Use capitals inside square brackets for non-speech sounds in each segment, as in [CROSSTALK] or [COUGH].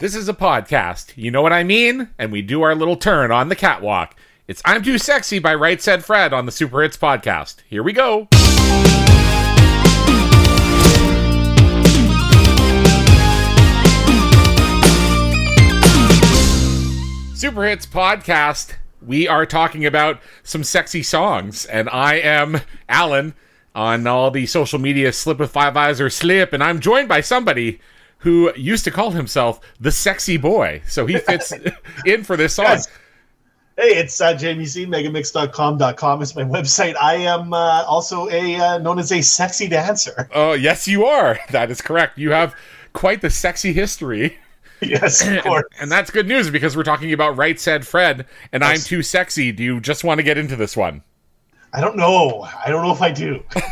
This is a podcast. You know what I mean? And we do our little turn on the catwalk. It's I'm Too Sexy by Right Said Fred on the Super Hits podcast. Here we go. Super Hits podcast. We are talking about some sexy songs, and I am Alan on all the social media slip with five eyes or slip, and I'm joined by somebody who used to call himself the sexy boy. So he fits [LAUGHS] in for this song. Yes. Hey, it's uh, Jamie C. Megamix.com.com is my website. I am uh, also a uh, known as a sexy dancer. Oh, yes, you are. That is correct. You have quite the sexy history. Yes, of course. And, and that's good news because we're talking about Right Said Fred and I'm Too Sexy. Do you just want to get into this one? I don't know. I don't know if I do. [LAUGHS]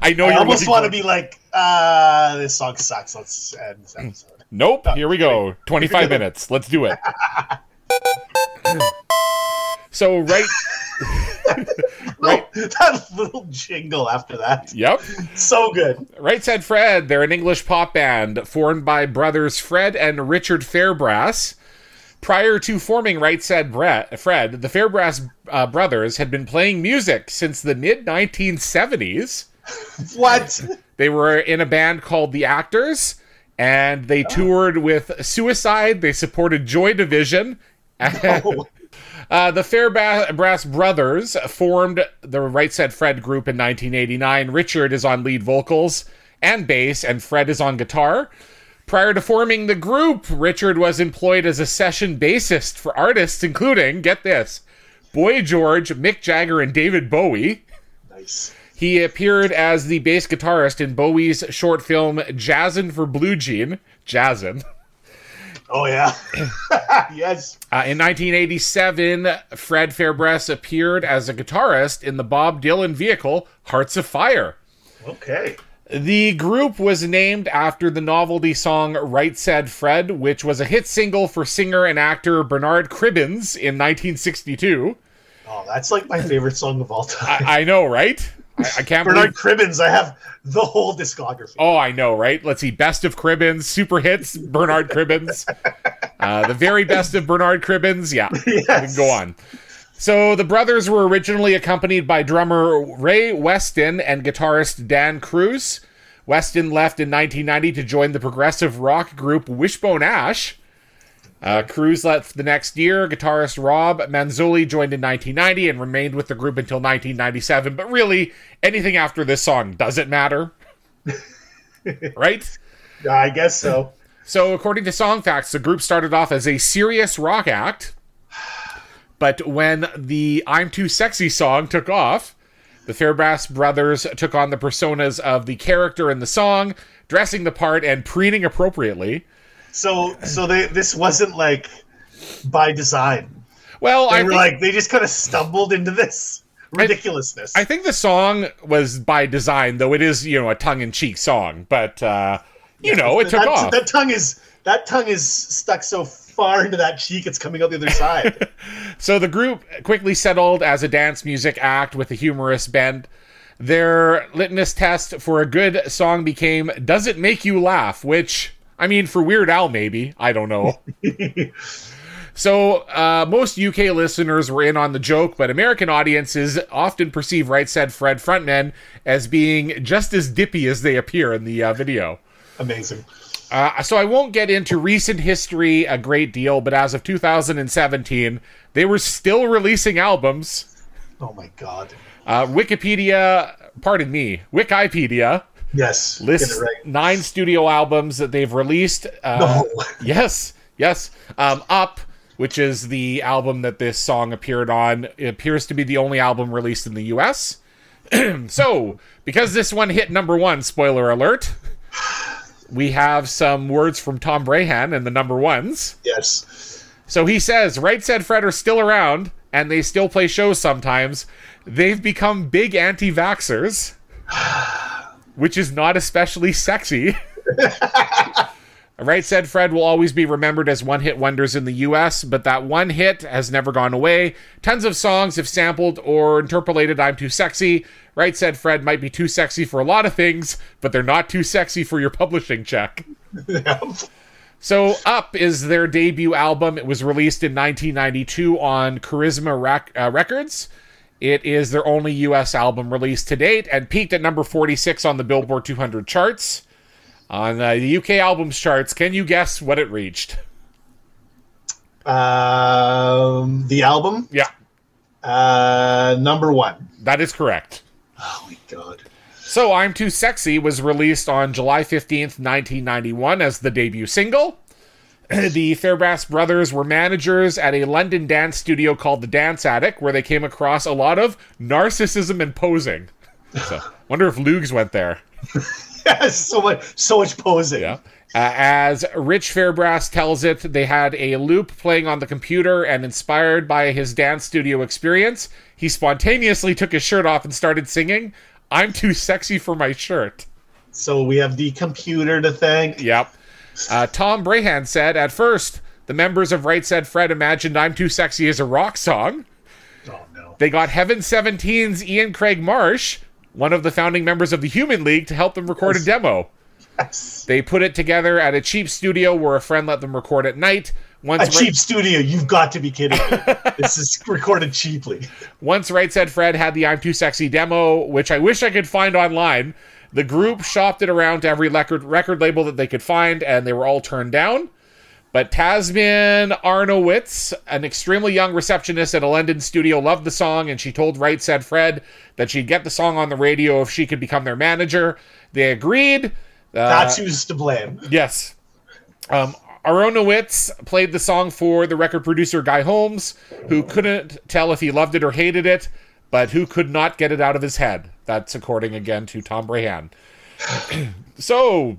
I know I you're almost want to be like, uh, this song sucks. Let's end this episode. Nope. Here we go. [LAUGHS] 25 [LAUGHS] minutes. Let's do it. [LAUGHS] so, right. No, that little jingle after that. Yep. So good. Right Said Fred, they're an English pop band formed by brothers Fred and Richard Fairbrass. Prior to forming Right Said Brett, Fred, the Fairbrass uh, brothers had been playing music since the mid 1970s. [LAUGHS] What? They were in a band called The Actors, and they toured with Suicide. They supported Joy Division. [LAUGHS] Oh, Uh, the Fairbrass brothers formed the Right Said Fred group in 1989. Richard is on lead vocals and bass, and Fred is on guitar. Prior to forming the group, Richard was employed as a session bassist for artists including, get this, Boy George, Mick Jagger, and David Bowie. nice. He appeared as the bass guitarist in Bowie's short film Jazzin' for Blue Jean. Jazzin'. Oh yeah. [COUGHS] yes. Uh, in 1987, Fred Fairbrass appeared as a guitarist in the Bob Dylan vehicle Hearts of Fire. Okay. The group was named after the novelty song Right Said Fred, which was a hit single for singer and actor Bernard Cribbins in 1962. Oh, that's like my favorite song of all time. I, I know, right? I, I can't Bernard believe. Cribbins. I have the whole discography. Oh, I know, right? Let's see. Best of Cribbins, super hits, Bernard Cribbins. [LAUGHS] Uh, the very best of Bernard Cribbins. Yeah. Yes. go on. So the brothers were originally accompanied by drummer Ray Weston and guitarist Dan Cruz. Weston left in 1990 to join the progressive rock group Wishbone Ash. Uh, Cruz left the next year. Guitarist Rob Manzoli joined in 1990 and remained with the group until 1997. But really, anything after this song doesn't matter. [LAUGHS] right? I guess so. So, according to Song Facts, the group started off as a serious rock act, but when the I'm Too Sexy song took off, the Fairbrass brothers took on the personas of the character in the song, dressing the part and preening appropriately. So, so they this wasn't like by design. Well, They I were think, like they just kind of stumbled into this ridiculousness. I think the song was by design, though it is, you know, a tongue-in-cheek song, but, uh, you know, it took that, off. That tongue is that tongue is stuck so far into that cheek, it's coming out the other side. [LAUGHS] So the group quickly settled as a dance music act with a humorous bend. Their litmus test for a good song became Does It Make You Laugh? Which, I mean, for Weird Al, maybe. I don't know. [LAUGHS] so uh, most UK listeners were in on the joke, but American audiences often perceive Right Said Fred frontmen as being just as dippy as they appear in the uh, video. Amazing. Uh, so I won't get into recent history a great deal, but as of 2017, they were still releasing albums. Oh my god. Uh, Wikipedia, pardon me, Wikipedia Yes. Get lists right. nine studio albums that they've released. Uh, No. [LAUGHS] [LAUGHS] Yes, yes. Um, Up, which is the album that this song appeared on, it appears to be the only album released in the U.S. [CLEARS THROAT] so, because this one hit number one, spoiler alert, [SIGHS] we have some words from Tom Breihan and the number ones. Yes. So he says, Right Said Fred are still around, and they still play shows sometimes. They've become big anti vaxxers, [SIGHS] [SIGHS] which is not especially sexy. [LAUGHS] Right Said Fred will always be remembered as one hit wonders in the US, but that one hit has never gone away. Tons of songs have sampled or interpolated I'm Too Sexy. Right Said Fred might be too sexy for a lot of things, but they're not too sexy for your publishing check. So, Up is their debut album. It was released in 1992 on Charisma Rec- uh, Records. It is their only US album released to date and peaked at number 46 on the Billboard 200 charts. On uh, the UK albums charts, can you guess what it reached? Um, the album, Yeah, uh, number one. that is correct. Oh my god. So, I'm Too Sexy was released on July 15th, 1991 as the debut single. [CLEARS THROAT] the Fairbrass brothers were managers at a London dance studio called the Dance Attic, where they came across a lot of narcissism and posing. So, [LAUGHS] wonder if Lugs went there. Yes, so much, so much posing. Yeah. Uh, as Rich Fairbrass tells it, they had a loop playing on the computer, and inspired by his dance studio experience, he spontaneously took his shirt off and started singing, I'm too sexy for my shirt. So we have the computer to thank. Yep. Uh, Tom Breihan said, at first, the members of Right Said Fred imagined I'm Too Sexy as a rock song. Oh no. They got Heaven 17's Ian Craig Marsh, one of the founding members of the Human League, to help them record a demo. Yes. They put it together at a cheap studio where a friend let them record at night. Once A Once, cheap studio. You've got to be kidding me. [LAUGHS] this is recorded cheaply. once Right Said Fred had the I'm Too Sexy demo, which I wish I could find online, the group shopped it around to every record, record label that they could find, and they were all turned down. But Tasman Aronowitz, an extremely young receptionist at a London studio, loved the song, and she told Right Said Fred that she'd get the song on the radio if she could become their manager. They agreed. Uh, That's who's to blame. Yes. Um, Aronowitz played the song for the record producer Guy Holmes, who couldn't tell if he loved it or hated it, but who could not get it out of his head. That's according again to Tom Breihan. [CLEARS THROAT] so,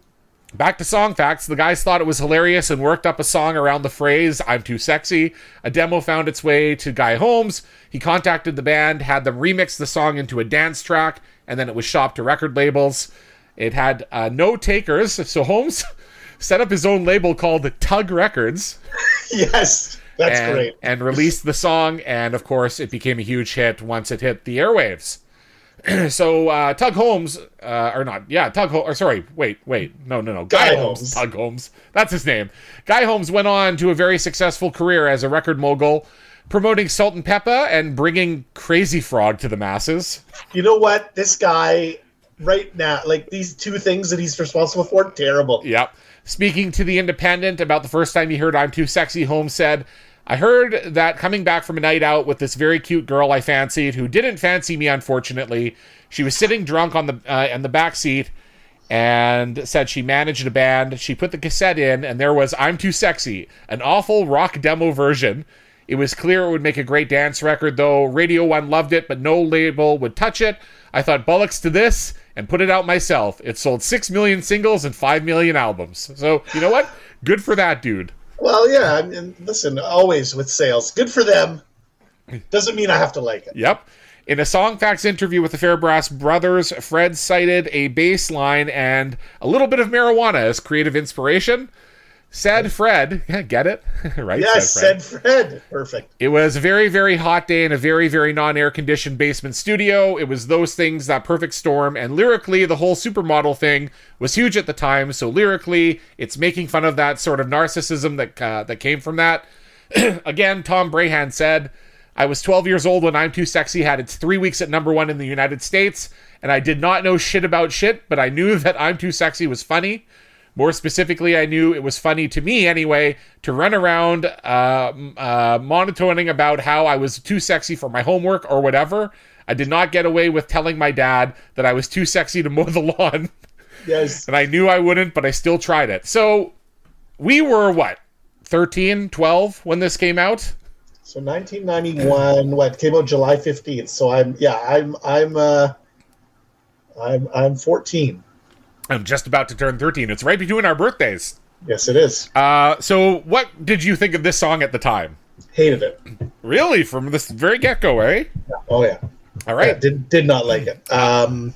back to song facts. The guys thought it was hilarious and worked up a song around the phrase, I'm too sexy. A demo found its way to Guy Holmes. He contacted the band, had them remix the song into a dance track, and then it was shopped to record labels. It had uh, no takers, so Holmes [LAUGHS] set up his own label called Tug Records [LAUGHS] Yes, that's and, great. and released the song, and of course, it became a huge hit once it hit the airwaves. [CLEARS THROAT] so uh, Tug Holmes, uh, or not, yeah, Tug Holmes, or sorry, wait, wait, no, no, no, Guy, Guy Holmes. Holmes. Tug Holmes, that's his name. Guy Holmes went on to a very successful career as a record mogul, promoting Salt and Pepper and bringing Crazy Frog to the masses. You know what? This guy right now, like these two things that he's responsible for, terrible. Yep. Speaking to The Independent about the first time he heard I'm Too Sexy, Holmes said, I heard that coming back from a night out with this very cute girl I fancied, who didn't fancy me, unfortunately. She was sitting drunk on the uh, in the back seat, and said she managed a band. She put the cassette in, and there was I'm Too Sexy, an awful rock demo version. It was clear it would make a great dance record, though. Radio One loved it, but no label would touch it. I thought bollocks to this and put it out myself. It sold 6 million singles and 5 million albums. So, you know what? Good for that dude. Well, yeah. I mean, listen, always with sales, good for them. Doesn't mean I have to like it. Yep. In a Song Facts interview with the Fairbrass brothers, Fred cited a bass line and a little bit of marijuana as creative inspiration. [LAUGHS] [LAUGHS] Said Fred, get it? right? Yes, said Fred. Perfect. It was a very, very hot day in a very, very non air conditioned basement studio. It was those things, that perfect storm, and lyrically, the whole supermodel thing was huge at the time. So lyrically, it's making fun of that sort of narcissism that uh, that came from that. [CLEARS THROAT] Again, Tom Breihan said, "I was 12 years old when I'm Too Sexy had its three weeks at number one in the United States, and I did not know shit about shit, but I knew [LAUGHS] that I'm Too Sexy was funny." More specifically, I knew it was funny to me anyway to run around uh, uh, monotoning about how I was too sexy for my homework or whatever. I did not get away with telling my dad that I was too sexy to mow the [LAUGHS] lawn, Yes. and I knew I wouldn't, but I still tried it. So we were what, 13, 12 when this came out? So 1991, what came out July 15th. So I'm yeah, I'm I'm uh I'm I'm 14. I'm just about to turn 13. It's right between our birthdays. Yes, it is. Uh, so what did you think of this song at the time? Hated it. Really, from this very get go, eh? Oh yeah. All right. Yeah, did did not like it. Um,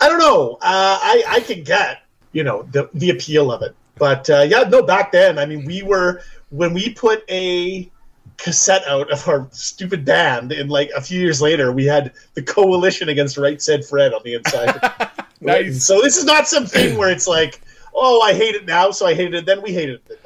I don't know. Uh, I I can get you know the the appeal of it, but uh, yeah, no. Back then, I mean, we were when we put a cassette out of our stupid band, and like a few years later, we had the coalition against Right Said Fred on the inside. [LAUGHS] Nice. So this is not something where it's like, oh, I hate it now, so I hated it then. We hated it then.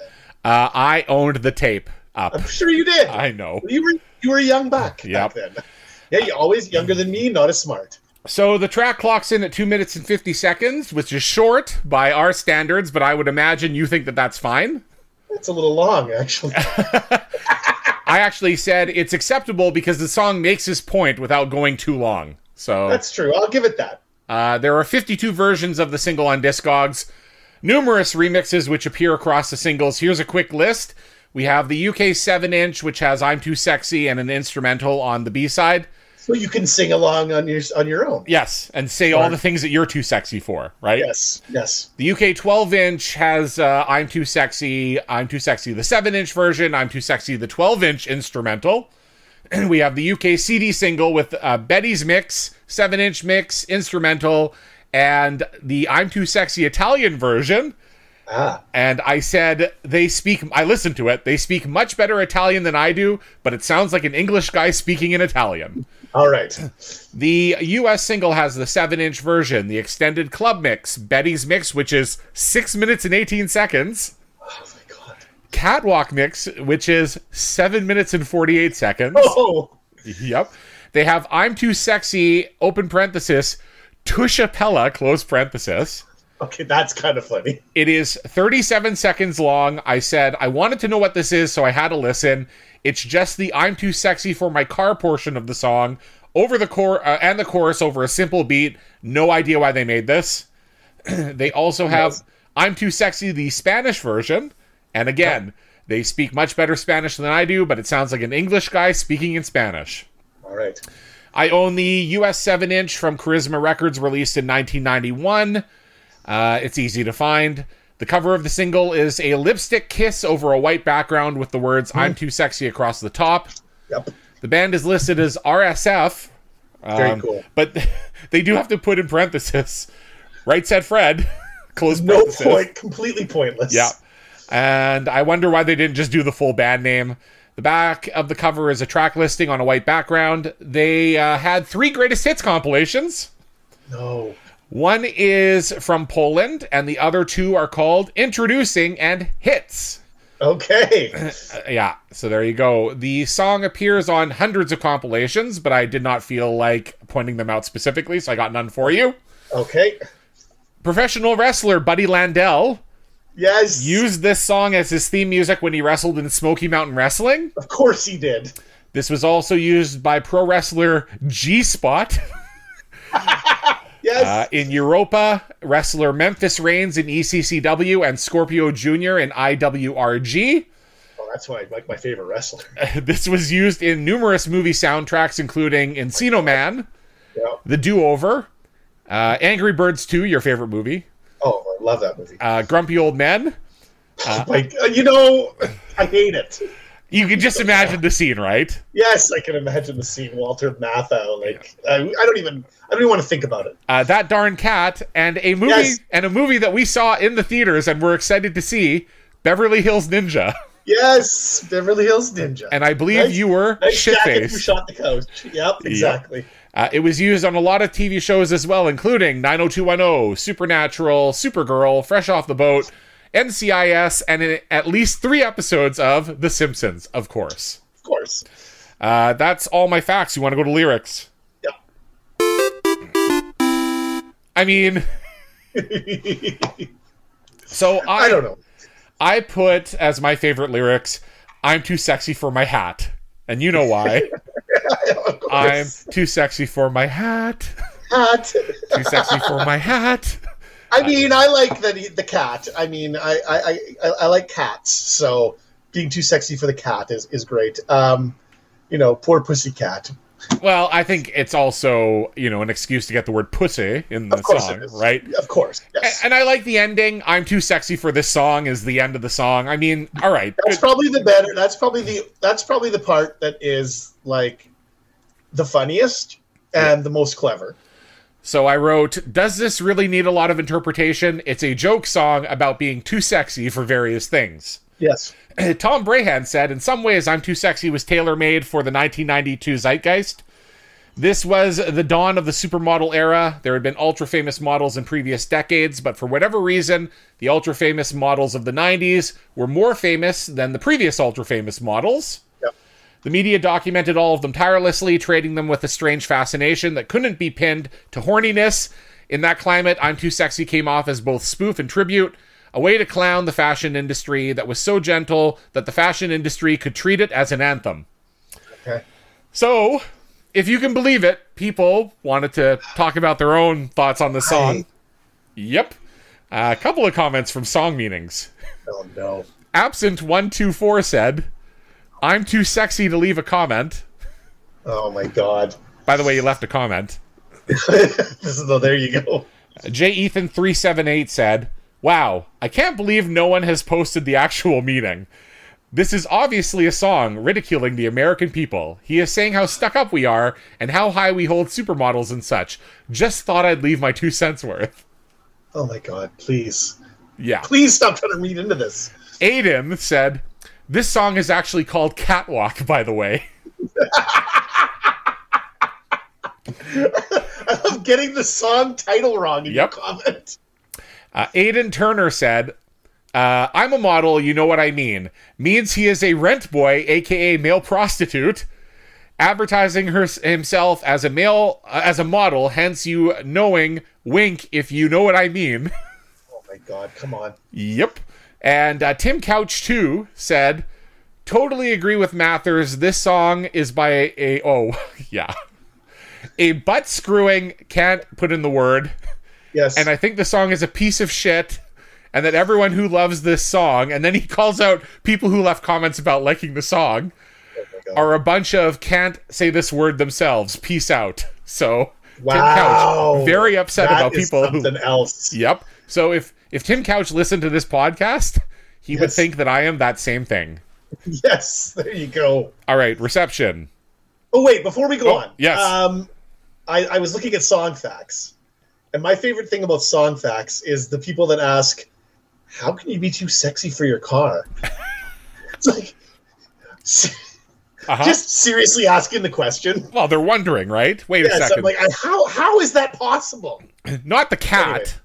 Uh, I owned the tape up. I'm sure you did. I know. You were you were a young buck Yep. back then. Yeah, you're always younger than me, not as smart. So the track clocks in at two minutes and 50 seconds, which is short by our standards, but I would imagine you think that that's fine. It's a little long, actually. [LAUGHS] [LAUGHS] I actually said it's acceptable because the song makes his point without going too long. So That's true. I'll give it that. Uh, there are 52 versions of the single on Discogs, numerous remixes which appear across the singles. Here's a quick list. We have the UK 7 inch, which has I'm Too Sexy and an instrumental on the B side. So you can sing along on your on your own. Yes, and say all the things that you're too sexy for, right? Yes, yes. The UK 12 inch has uh, I'm Too Sexy, I'm Too Sexy, the 7 inch version, I'm Too Sexy, the 12 inch instrumental. And [CLEARS THROAT] we have the UK CD single with uh, Betty's Mix, 7 inch mix, instrumental, and the I'm Too Sexy Italian version. Ah, And I said, they speak, I listened to it, they speak much better Italian than I do, but it sounds like an English guy speaking in Italian. all right. The US single has the 7 inch version, the extended club mix, Betty's Mix, which is 6 minutes and 18 seconds, Oh my god. Catwalk Mix, which is 7 minutes and 48 seconds. Oh, Yep. They have I'm Too Sexy, open parenthesis, Tushapella, close parenthesis. okay. That's kind of funny. It is 37 seconds long. I said I wanted to know what this is, so I had to listen. It's just the I'm Too Sexy for My Car portion of the song over the core uh, and the chorus over a simple beat. No idea why they made this. [CLEARS THROAT] they also have Yes. I'm Too Sexy, the Spanish version. And again, they speak much better Spanish than I do, but it sounds like an English guy speaking in Spanish. All right. I own the US 7 inch from Charisma Records released in 1991. Uh, it's easy to find. The cover of the single is a lipstick kiss over a white background with the words I'm too sexy across the top. Yep. The band is listed as RSF. Very um, cool. But [LAUGHS] they do have to put in parenthesis, right said Fred, [LAUGHS] close No parenthesis. point. Completely pointless. Yeah. And I wonder why they didn't just do the full band name. The back of the cover is a track listing on a white background. They uh, had three greatest hits compilations. No. One is from Poland, and the other two are called Introducing and Hits. Okay. [CLEARS THROAT] Uh, yeah, so there you go. The song appears on hundreds of compilations, but I did not feel like pointing them out specifically, so I got none for you. Okay. Professional wrestler Buddy Landell Yes. used this song as his theme music when he wrestled in Smoky Mountain Wrestling. Of course he did. This was also used by pro wrestler G Spot [LAUGHS] Yes. uh, in Europa, wrestler Memphis Reigns in ECCW, and Scorpio Jr. in IWRG. oh, that's why I like my favorite wrestler. [LAUGHS] This was used in numerous movie soundtracks, including Encino Man, Yeah. The Do Over, uh, Angry Birds 2, your favorite movie, Oh, I love that movie. uh, Grumpy Old Men. like, uh, you know, I hate it. You can just imagine the scene, right? Yes, I can imagine the scene. Walter Matthau. Like, I, I don't even. I don't even want to think about it. Uh, that darn cat, and a movie, Yes. and a movie that we saw in the theaters and we're excited to see, Beverly Hills Ninja. Yes, Beverly Hills Ninja. And I believe Nice- you were nice jacket who shitface. shot the couch. Yep, exactly. Uh, it was used on a lot of TV shows as well, including 90210, Supernatural, Supergirl, Fresh Off the Boat, NCIS, and in at least three episodes of The Simpsons, of course. Of course. Uh, that's all my facts. You want to go to lyrics? Yep. I mean, [LAUGHS] so I, I don't know. I put as my favorite lyrics, I'm too sexy for my hat. And you know why. [LAUGHS] I'm too sexy for my hat. Hot. Too sexy for my hat. I mean, I like the the cat. I mean, I I, I, I like cats. So being too sexy for the cat is is great. Um, you know, poor pussy cat. Well, I think it's also, you know, an excuse to get the word pussy in the song, right? Of course. Yes. And I like the ending. I'm too sexy for this song is the end of the song. I mean, all right. That's probably the better. That's probably the that's probably the part that is like the funniest and the most clever. So I wrote, Does this really need a lot of interpretation? It's a joke song about being too sexy for various things. Yes. [CLEARS THROAT] Tom Breihan said, In some ways, I'm Too Sexy was tailor made for the 1992 zeitgeist. This was the dawn of the supermodel era. There had been ultra famous models in previous decades, but for whatever reason, the ultra famous models of the 90s were more famous than the previous ultra famous models. The media documented all of them tirelessly, trading them with a strange fascination that couldn't be pinned to horniness. In that climate, I'm Too Sexy came off as both spoof and tribute, a way to clown the fashion industry that was so gentle that the fashion industry could treat it as an anthem. Okay. So, if you can believe it, people wanted to talk about their own thoughts on the song. Right. Yep. a couple of comments from song meanings. Oh no. Absent124 said, I'm too sexy to leave a comment. Oh my god. By the way, you left a comment. [LAUGHS] this is the there you go. J. Ethan378 said, Wow, I can't believe no one has posted the actual meaning. This is obviously a song ridiculing the American people. He is saying how stuck up we are and how high we hold supermodels and such. Just thought I'd leave my two cents worth. Oh my god, please. Yeah. Please stop trying to read into this. Aiden said, This song is actually called Catwalk, by the way. [LAUGHS] I love getting the song title wrong in Yep. your comment. Uh, Aiden Turner said, uh, I'm a model, you know what I mean. Means he is a rent boy, aka male prostitute, advertising her, himself as a male, uh, as a model, hence you knowing, wink, if you know what I mean. Oh my god, come on. [LAUGHS] Yep. And uh, Tim Couch too said, "Totally agree with Mathers. This song is by a, a oh [LAUGHS] yeah, a butt screwing can't put in the word, Yes. and I think the song is a piece of shit." And that everyone who loves this song, and then he calls out people who left comments about liking the song, oh are a bunch of can't say this word themselves. Peace out. So Tim wow. Couch very upset That about people who something else. Yep. So if if Tim Couch listened to this podcast, he would think that I am that same thing. [LAUGHS] Yes, there you go. All right, reception. Oh wait, before we go Oh, on, yes. Um, I, I was looking at song facts, and my favorite thing about song facts is the people that ask, "How can you be too sexy for your car?" [LAUGHS] it's like, Uh-huh. just seriously asking the question. well, they're wondering, right? Wait a Yes, I'm second. like, how how is that possible? Not the cat.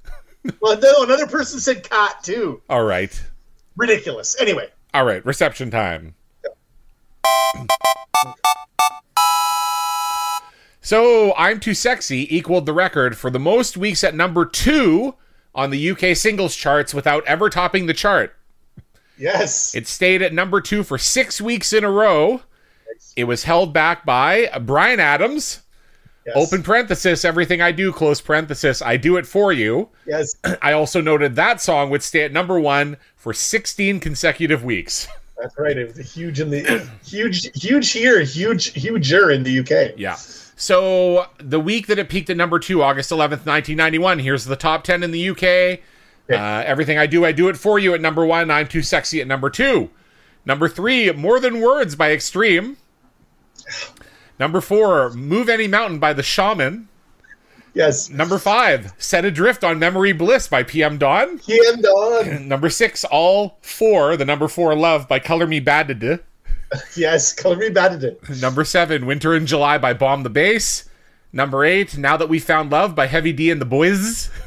Well, no, another person said cat too. All right. Ridiculous. Anyway, All right, reception time. So, I'm Too Sexy equaled the record for the most weeks at number two on the UK singles charts without ever topping the chart. yes, It stayed at number two for six weeks in a row. It was held back by Bryan Adams. Yes. Open parenthesis, everything I do, close parenthesis, I do it for you. Yes, [CLEARS THROAT] I also noted that song would stay at number one for 16 consecutive weeks. that's right. It was a huge in the [CLEARS THROAT] huge, huge here, huge, huger in the UK. Yeah. So the week that it peaked at number two, August 11th, 1991, here's the top 10 in the UK. Uh, everything I do, I do it for you at number one. I'm too sexy at number two. Number three, More Than Words by Extreme. Number four, Move Any Mountain by The Shamen. Yes, Number five, Set Adrift on Memory Bliss by PM Dawn. PM Dawn. [LAUGHS] Number six, All Four, the number four Love by Color Me Badd. [LAUGHS] Yes, Color Me Badd it. Number seven, Winter in July by Bomb the Bass. Number eight, Now That We Found Love by Heavy D and the Boys. [LAUGHS]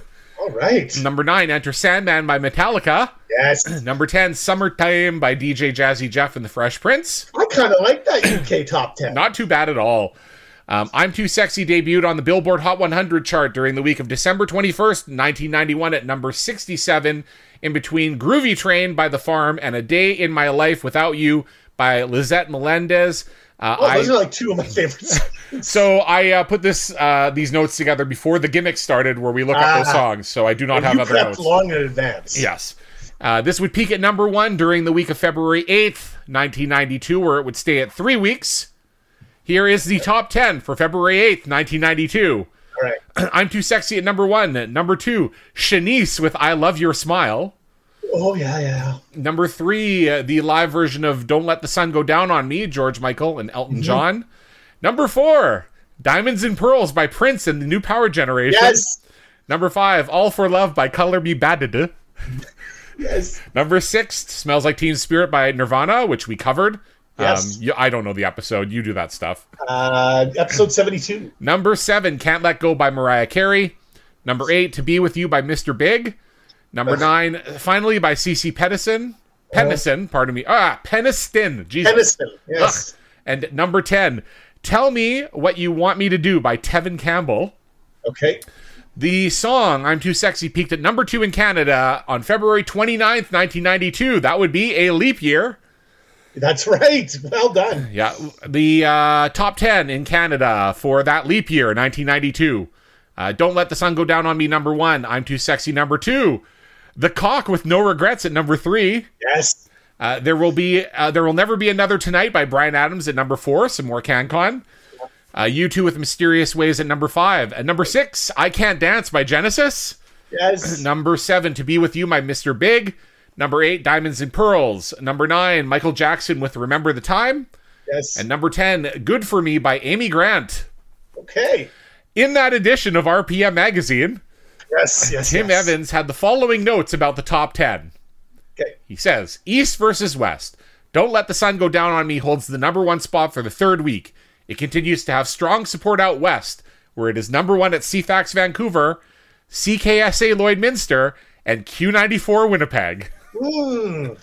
All right. Number nine, Enter Sandman by Metallica. Yes, [CLEARS THROAT] Number 10, Summertime by DJ Jazzy Jeff and the Fresh Prince. I kind of like that UK top ten. Not too bad at all. Um, I'm Too Sexy debuted on the Billboard Hot 100 chart during the week of December 21st, 1991, at number 67, in between Groovy Train by The Farm and A Day in My Life Without You by Lisette Melendez. Uh, oh, those I, are like two of my favorites. [LAUGHS] so I uh, put this uh, these notes together before the gimmick started, where we look up those Ah. songs. So I do not have you other notes. long in advance. Yes. Uh, this would peak at number one during the week of February 8th, 1992, where it would stay at three weeks. Here is the top 10 for February 8th, 1992. All right. [CLEARS THROAT] I'm Too Sexy at number one. Number two, Shanice with I Love Your Smile. Oh yeah, yeah. Number three, uh, the live version of Don't Let the Sun Go Down on Me, George Michael and Elton John. Number four, Diamonds and Pearls by Prince and the New Power Generation. Yes. Number five, All for Love by Color Me Badd. [LAUGHS] Yes. Number six, Smells Like Teen Spirit by Nirvana, which we covered Yes. Um, you, I don't know the episode. You do that stuff. Uh, episode 72. Number seven, Can't Let Go by Mariah Carey. Number eight, To Be With You by Mr. Big. Number nine, finally by CC. Pennison, pardon me. Ah, Peniston. Jesus. Peniston. Yes. Ugh. And number 10, Tell Me What You Want Me to Do by Tevin Campbell. Okay. The song I'm Too Sexy peaked at number two in Canada on February 29th, 1992. That would be a leap year. That's right. Well done. Yeah, the uh, top 10 in Canada for that leap year, 1992. Uh, Don't Let the Sun Go Down on Me, number one. I'm Too Sexy, number two. The Cock with No Regrets at number three. Yes. Uh, there will be uh, there will never be another tonight by Bryan Adams at number four. Some more CanCon. Uh, U2 with mysterious ways at number five. At number six, I Can't Dance by Genesis. Yes. [CLEARS THROAT] Number seven, To Be With You by Mr. Big. Number eight, Diamonds and Pearls. Number nine, Michael Jackson with Remember the Time. Yes. And number 10, Good For Me by Amy Grant. okay. In that edition of RPM Magazine, Yes. Yes. Tim yes. Evans had the following notes about the top 10. Okay. He says, East versus West. Don't Let the Sun Go Down on Me holds the number one spot for the third week. It continues to have strong support out west, where it is number one at CFAX Vancouver, CKSA Lloydminster, and Q94 Winnipeg. Mm,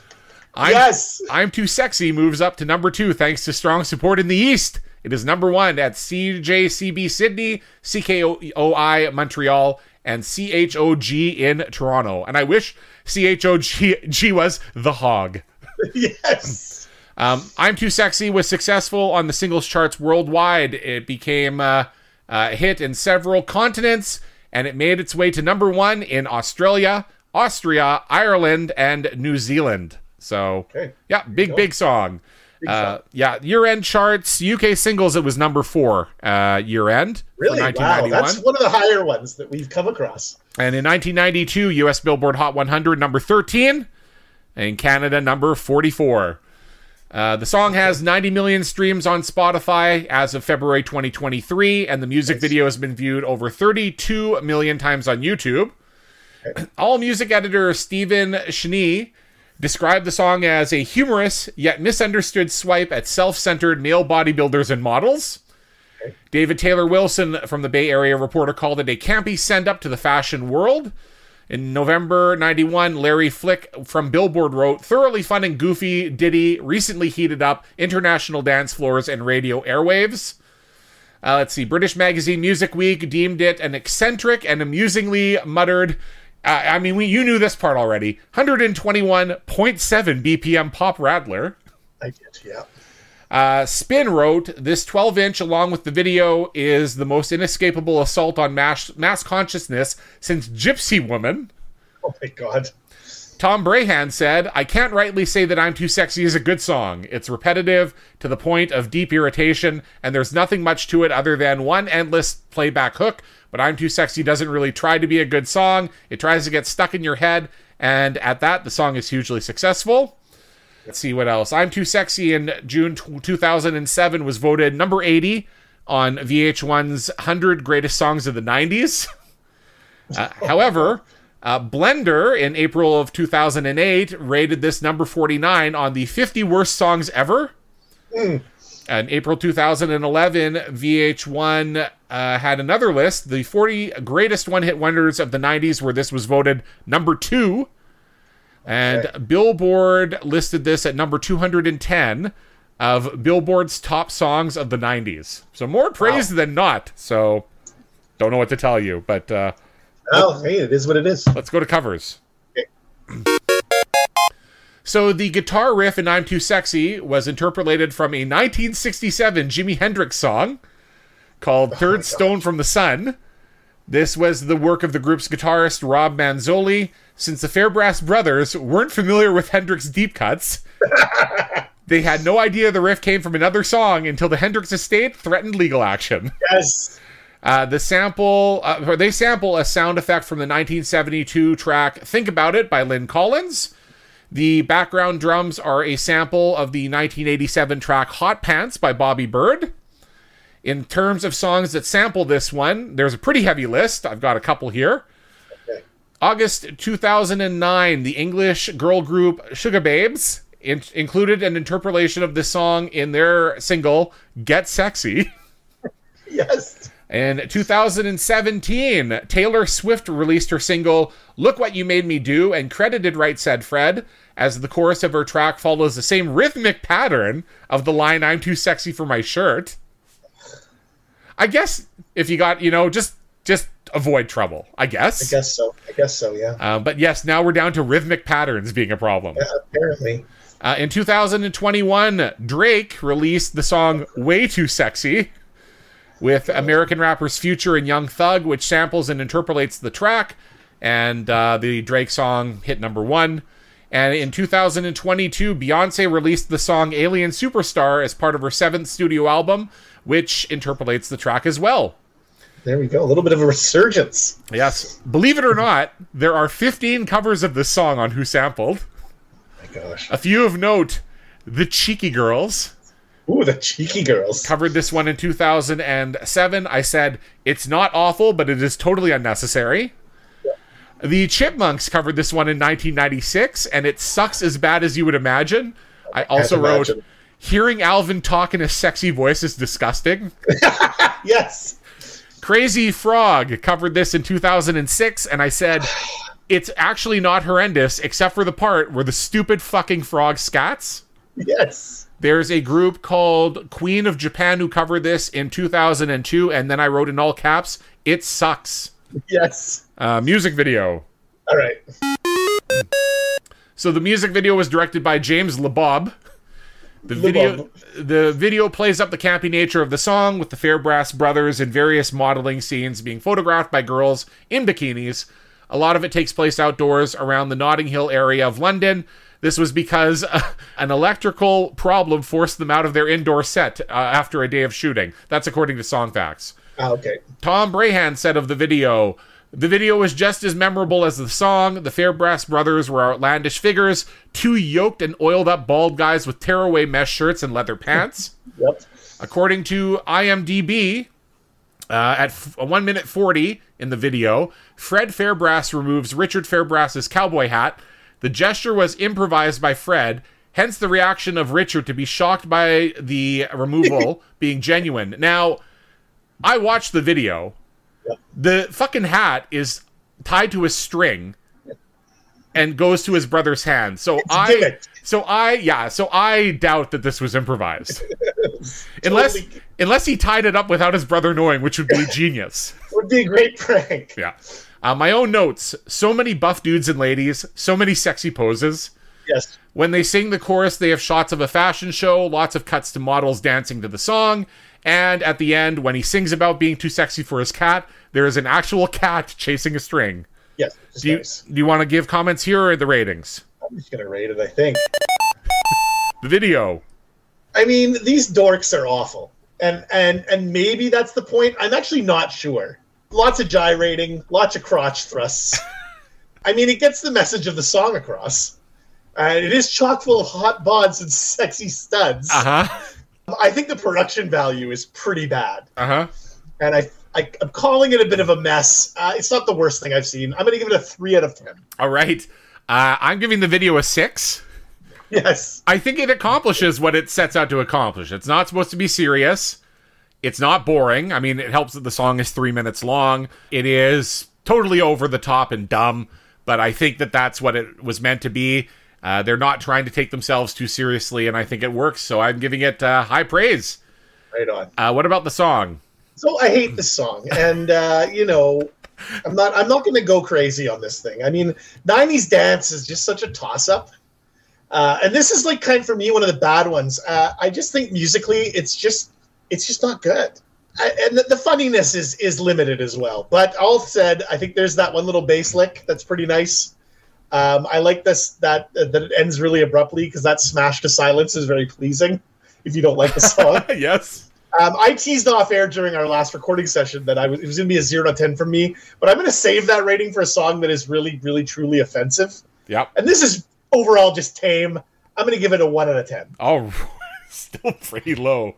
I'm, yes. I'm Too Sexy moves up to number two thanks to strong support in the East. It is number one at CJCB Sydney, CKOI Montreal, and CHOG in Toronto. And I wish CHOG was the hog. [LAUGHS] yes. Um, I'm Too Sexy was successful on the singles charts worldwide. It became uh, a hit in several continents, and it made its way to number one in Australia, Austria, Ireland, and New Zealand. So, Okay. yeah, big, big song. Uh, yeah, year end charts, UK singles, it was number four uh, year end. Really? Wow. That's one of the higher ones that we've come across. And in 1992, US Billboard Hot 100, number 13. and Canada, number 44. Uh, the song has 90 million streams on Spotify as of February 2023, and the music video has been viewed over 32 million times on YouTube. [CLEARS THROAT] All music editor Stephen Schnee described the song as a humorous yet misunderstood swipe at self centered male bodybuilders and models. David Taylor Wilson from the Bay Area Reporter called it a campy send up to the fashion world. In November 91, Larry Flick from Billboard wrote, thoroughly fun and goofy ditty recently heated up international dance floors and radio airwaves. Uh, let's see, British magazine Music Week deemed it an eccentric and amusingly muttered. Uh, I mean, we, you knew this part already. 121.7 BPM pop rattler. I did. Yeah. Uh, Spin wrote, This 12 inch, along with the video, is the most inescapable assault on mass, mass consciousness since Gypsy Woman. Oh my God. Tom Breihan said, I can't rightly say that I'm Too Sexy is a good song. It's repetitive to the point of deep irritation, and there's nothing much to it other than one endless playback hook. But I'm Too Sexy doesn't really try to be a good song. It tries to get stuck in your head, and at that, the song is hugely successful. Let's see what else. I'm Too Sexy in June t- 2007 was voted number 80 on VH1's 100 Greatest Songs of the 90s. [LAUGHS] Uh, however, uh, Blender in April of 2008 rated this number 49 on the 50 worst songs ever. In April 2011, VH1 uh, had another list, the 40 greatest one hit wonders of the 90s, where this was voted number two. And Billboard listed this at number 210 of Billboard's top songs of the 90s. So more praise than not. So don't know what to tell you, but uh, Oh, hey, it is what it is. Let's go to covers. So the guitar riff in I'm Too Sexy was interpolated from a 1967 Jimi Hendrix song called Third Stone from the Sun. This was the work of the group's guitarist Rob Manzoli. Since the Fairbrass brothers weren't familiar with Hendrix deep cuts, [LAUGHS] they had no idea the riff came from another song until the Hendrix estate threatened legal action. Yes. Uh, the sample, uh, they sample a sound effect from the 1972 track "Think About It" by Lyn Collins. The background drums are a sample of the 1987 track "Hot Pants" by Bobby Byrd. In terms of songs that sample this one, there's a pretty heavy list. I've got a couple here. Okay. August 2009, the English girl group Sugababes in- included an interpolation of this song in their single "Get Sexy." [LAUGHS] Yes. In 2017, Taylor Swift released her single Look What You Made Me Do and credited Right Said Fred, as the chorus of her track follows the same rhythmic pattern of the line I'm too sexy for my shirt. I guess if you got, you know, just just avoid trouble, I guess. I guess so. I guess so. Yeah. Uh, but yes, now we're down to rhythmic patterns being a problem. yeah apparently. Uh, in 2021, Drake released the song Way Too Sexy with American rappers Future and Young Thug, which samples and interpolates the track. And uh, the Drake song hit number one. And in 2022, Beyonce released the song Alien Superstar as part of her seventh studio album, which interpolates the track as well. There we go. A little bit of a resurgence. Yes. Believe it or not, there are 15 covers of this song on Who Sampled. my gosh. A few of note The Cheeky Girls Ooh, the cheeky girls. covered this one in 2007. I said, it's not awful, but it is totally unnecessary. The Chipmunks covered this one in 1996, and it sucks as bad as you would imagine. I also wrote, imagine. hearing Alvin talk in a sexy voice is disgusting. [LAUGHS] Yes. Crazy Frog covered this in 2006, and I said, [SIGHS] it's actually not horrendous, except for the part where the stupid fucking frog scats. Yes. There's a group called Queen of Japan who covered this in 2002, and then I wrote in all caps, "It sucks." Yes. Uh, music video. All right. So the music video was directed by James LeBob. The video, the video plays up the campy nature of the song, with the Fairbrass brothers in various modeling scenes being photographed by girls in bikinis. A lot of it takes place outdoors around the Notting Hill area of London. This was because uh, an electrical problem forced them out of their indoor set uh, after a day of shooting. That's according to Songfacts. Ah, okay. Tom Breihan said of the video, the video was just as memorable as the song. The Fairbrass brothers were outlandish figures, two yoked and oiled up bald guys with tearaway mesh shirts and leather pants. [LAUGHS] Yep. According to IMDb, uh, at f- 1 minute 40 in the video, Fred Fairbrass removes Richard Fairbrass's cowboy hat. The gesture was improvised by Fred, hence the reaction of Richard to be shocked by the removal [LAUGHS] being genuine. Now, I watched the video. The fucking hat is tied to a string and goes to his brother's hand. So I gimmick. so I yeah, so I doubt that this was improvised. [LAUGHS] unless Totally. unless he tied it up without his brother knowing, which would be [LAUGHS] genius. Would be a great prank. Yeah. Uh, my own notes. So many buff dudes and ladies, so many sexy poses. Yes. When they sing the chorus, they have shots of a fashion show, lots of cuts to models dancing to the song, and at the end, when he sings about being too sexy for his cat, there is an actual cat chasing a string. Yes. Do you, nice. do you want to give comments here or the ratings? I'm just gonna rate it. I think. [LAUGHS] The video. I mean, these dorks are awful, and and and maybe that's the point. I'm actually not sure. Lots of gyrating, lots of crotch thrusts. [LAUGHS] I mean, it gets the message of the song across. And it is chock full of hot bods and sexy studs. Uh huh. I think the production value is pretty bad, Uh huh. and I, I I'm calling it a bit of a mess. Uh, it's not the worst thing I've seen. I'm going to give it a three out of ten. All right. Uh, I'm giving the video a six. Yes. I think it accomplishes what it sets out to accomplish. It's not supposed to be serious. It's not boring. I mean, it helps that the song is three minutes long. It is totally over the top and dumb, but I think that that's what it was meant to be. Uh, they're not trying to take themselves too seriously, and I think it works. So I'm giving it uh, high praise. Right on. Uh, what about the song? So I hate this song, and uh, you know, I'm not I'm not going to go crazy on this thing. I mean, '90s dance is just such a toss up, uh, and this is like kind of for me one of the bad ones. Uh, I just think musically, it's just it's just not good, I, and the, the funniness is is limited as well. But all said, I think there's that one little bass lick that's pretty nice. Um, I like this that that it ends really abruptly because that smash to silence is very pleasing. If you don't like the song. [LAUGHS] yes. Um, I teased off air during our last recording session that I was it was going to be a zero to ten for me, but I'm going to save that rating for a song that is really, really, truly offensive. Yep. And this is overall just tame. I'm going to give it a one out of ten. Oh, [LAUGHS] still pretty low.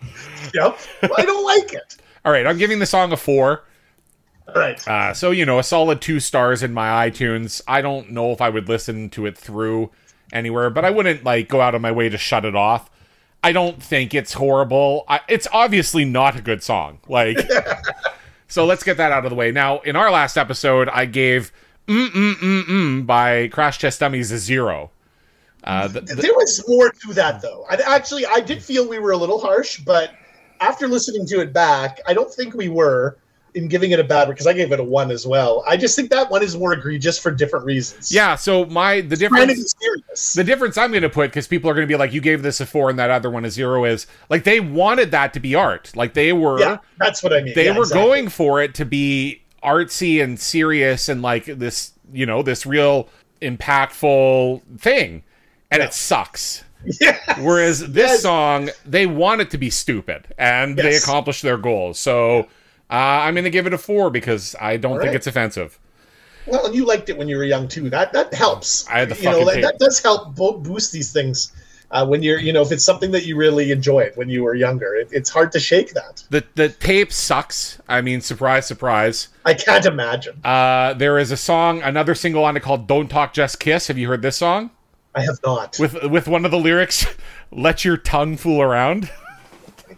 Yep, I don't like it. All right, I'm giving the song a four. Right, Uh, so you know, a solid two stars in my iTunes. I don't know if I would listen to it through anywhere, but I wouldn't like go out of my way to shut it off. I don't think it's horrible. I, it's obviously not a good song. Like, [LAUGHS] so let's get that out of the way. Now, in our last episode, I gave "Mm Mm Mm Mm" by Crash Test Dummies a zero. Uh, the, the, there was more to that, though. I, actually, I did feel we were a little harsh, but after listening to it back, I don't think we were in giving it a bad because I gave it a one as well. I just think that one is more egregious for different reasons. Yeah. So my the difference the difference I'm going to put because people are going to be like, you gave this a four and that other one a zero is like they wanted that to be art. Like they were. Yeah, that's what I mean. They yeah, were exactly. going for it to be artsy and serious and like this, you know, this real impactful thing, and yeah. it sucks. [LAUGHS] Yeah. Whereas this yes. song, they want it to be stupid, and yes. they accomplished their goals. So uh, I'm going to give it a four because I don't All think right. it's offensive. Well, and you liked it when you were young too. That that helps. I had the you know that, that, does help boost these things. Uh, when you're, you know, if it's something that you really enjoyed when you were younger, it, it's hard to shake that. The the tape sucks. I mean, surprise, surprise. I can't imagine. Uh, there is a song, another single on it called "Don't Talk, Just Kiss." Have you heard this song? I have not. With with one of the lyrics, [LAUGHS] "Let your tongue fool around." [LAUGHS]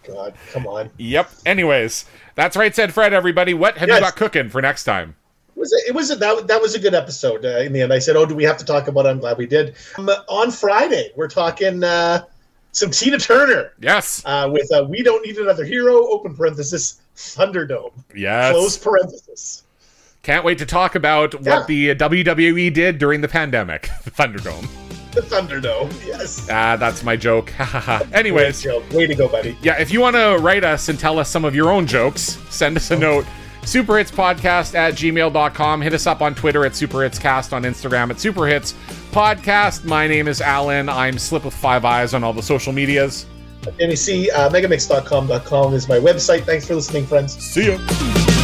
God, come on. Yep. Anyways, that's Right Said Fred. Everybody, what have yes. you got cooking for next time? It was it was a, that that was a good episode uh, in the end. I said, "Oh, do we have to talk about?" It? I'm glad we did. Um, on Friday, we're talking uh, some Tina Turner. Yes. Uh, with uh, "We Don't Need Another Hero." Open parenthesis Thunderdome. Yes. Close parenthesis. Can't wait to talk about yeah. what the WWE did during the pandemic. The [LAUGHS] Thunderdome. The Thunderdome, yes. Ah, that's my joke. [LAUGHS] Anyways. Joke. Way to go, buddy. Yeah, if you want to write us and tell us some of your own jokes, send us a note. Superhitspodcast at gmail.com. Hit us up on Twitter at Superhitscast, on Instagram at Superhits Podcast. My name is Alan. I'm Slip with Five Eyes on all the social medias. And you see, uh, megamixdotcom.com is my website. Thanks for listening, friends. See you.